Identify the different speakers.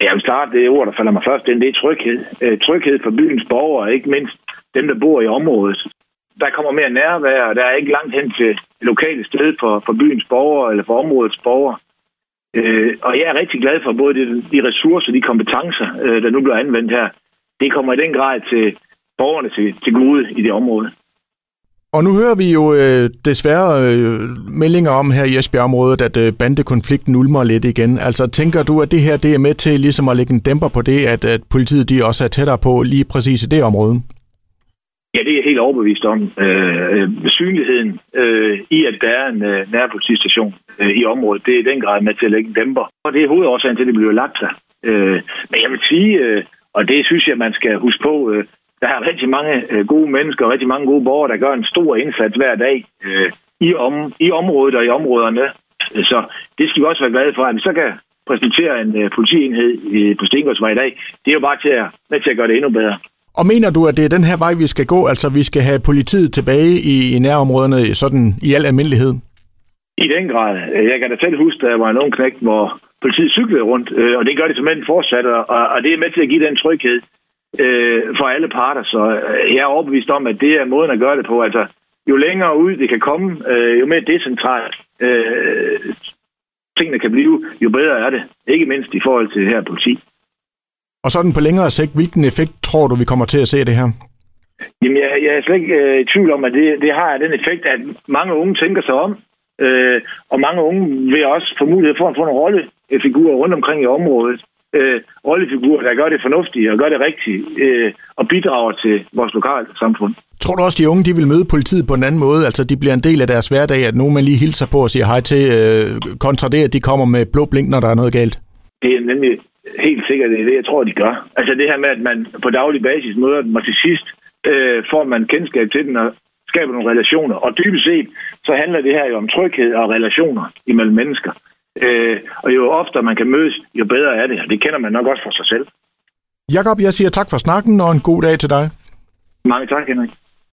Speaker 1: Jeg vil starte det ord, der falder mig først ind, det er tryghed. Øh, tryghed for byens borgere, ikke mindst dem, der bor i området. Der kommer mere nærvær, og der er ikke langt hen til lokale sted for, for byens borgere eller for områdets borgere. Øh, og jeg er rigtig glad for både de, de ressourcer, de kompetencer, øh, der nu bliver anvendt her. Det kommer i den grad til borgerne til, til gode i det område.
Speaker 2: Og nu hører vi jo øh, desværre øh, meldinger om her i Esbjerg-området, at øh, bandekonflikten ulmer lidt igen. Altså tænker du, at det her det er med til ligesom at lægge en dæmper på det, at, at politiet de også er tættere på lige præcis i det område?
Speaker 1: Ja, det er helt overbevist om. Øh, øh, synligheden øh, i, at der er en øh, nærpolitistation øh, i området, det er i den grad med til at lægge en dæmper. Og det er hovedårsagen til, at det bliver lagt sig. Øh, men jeg vil sige, øh, og det synes jeg, man skal huske på, øh, der er rigtig mange øh, gode mennesker og rigtig mange gode borgere, der gør en stor indsats hver dag øh, i, om, i området og i områderne. Så det skal vi også være glade for, at vi så kan præsentere en øh, politienhed i, på Stengårdsvej i dag. Det er jo bare til at, med til at gøre det endnu bedre.
Speaker 2: Og mener du, at det er den her vej, vi skal gå? Altså, vi skal have politiet tilbage i, i nærområderne sådan i al almindelighed?
Speaker 1: I den grad. Jeg kan da selv huske, at der var nogen knægt, hvor politiet cyklede rundt, øh, og det gør det simpelthen fortsat, og, og det er med til at give den tryghed, øh, for alle parter. Så øh, jeg er overbevist om, at det er måden at gøre det på. Altså, jo længere ud det kan komme, øh, jo mere decentralt øh, tingene kan blive, jo bedre er det. Ikke mindst i forhold til det her politi.
Speaker 2: Og sådan på længere sigt, hvilken effekt tror du, vi kommer til at se det her?
Speaker 1: Jamen, jeg, jeg er slet ikke øh, i tvivl om, at det, det har den effekt, at mange unge tænker sig om, øh, og mange unge vil også få mulighed for at få nogle rollefigurer rundt omkring i området øh, rollefigurer, der gør det fornuftige og gør det rigtige øh, og bidrager til vores lokale samfund.
Speaker 2: Tror du også, de unge de vil møde politiet på en anden måde? Altså, de bliver en del af deres hverdag, at nogen man lige hilser på og siger hej til, øh, kontra det, at de kommer med blå blink, når der er noget galt?
Speaker 1: Det er nemlig helt sikkert det, jeg tror, de gør. Altså det her med, at man på daglig basis møder dem, og til sidst øh, får man kendskab til den og skaber nogle relationer. Og dybest set, så handler det her jo om tryghed og relationer imellem mennesker. Øh, og jo oftere man kan mødes, jo bedre er det. Det kender man nok også for sig selv.
Speaker 2: Jakob, jeg siger tak for snakken, og en god dag til dig.
Speaker 1: Mange tak, Henrik.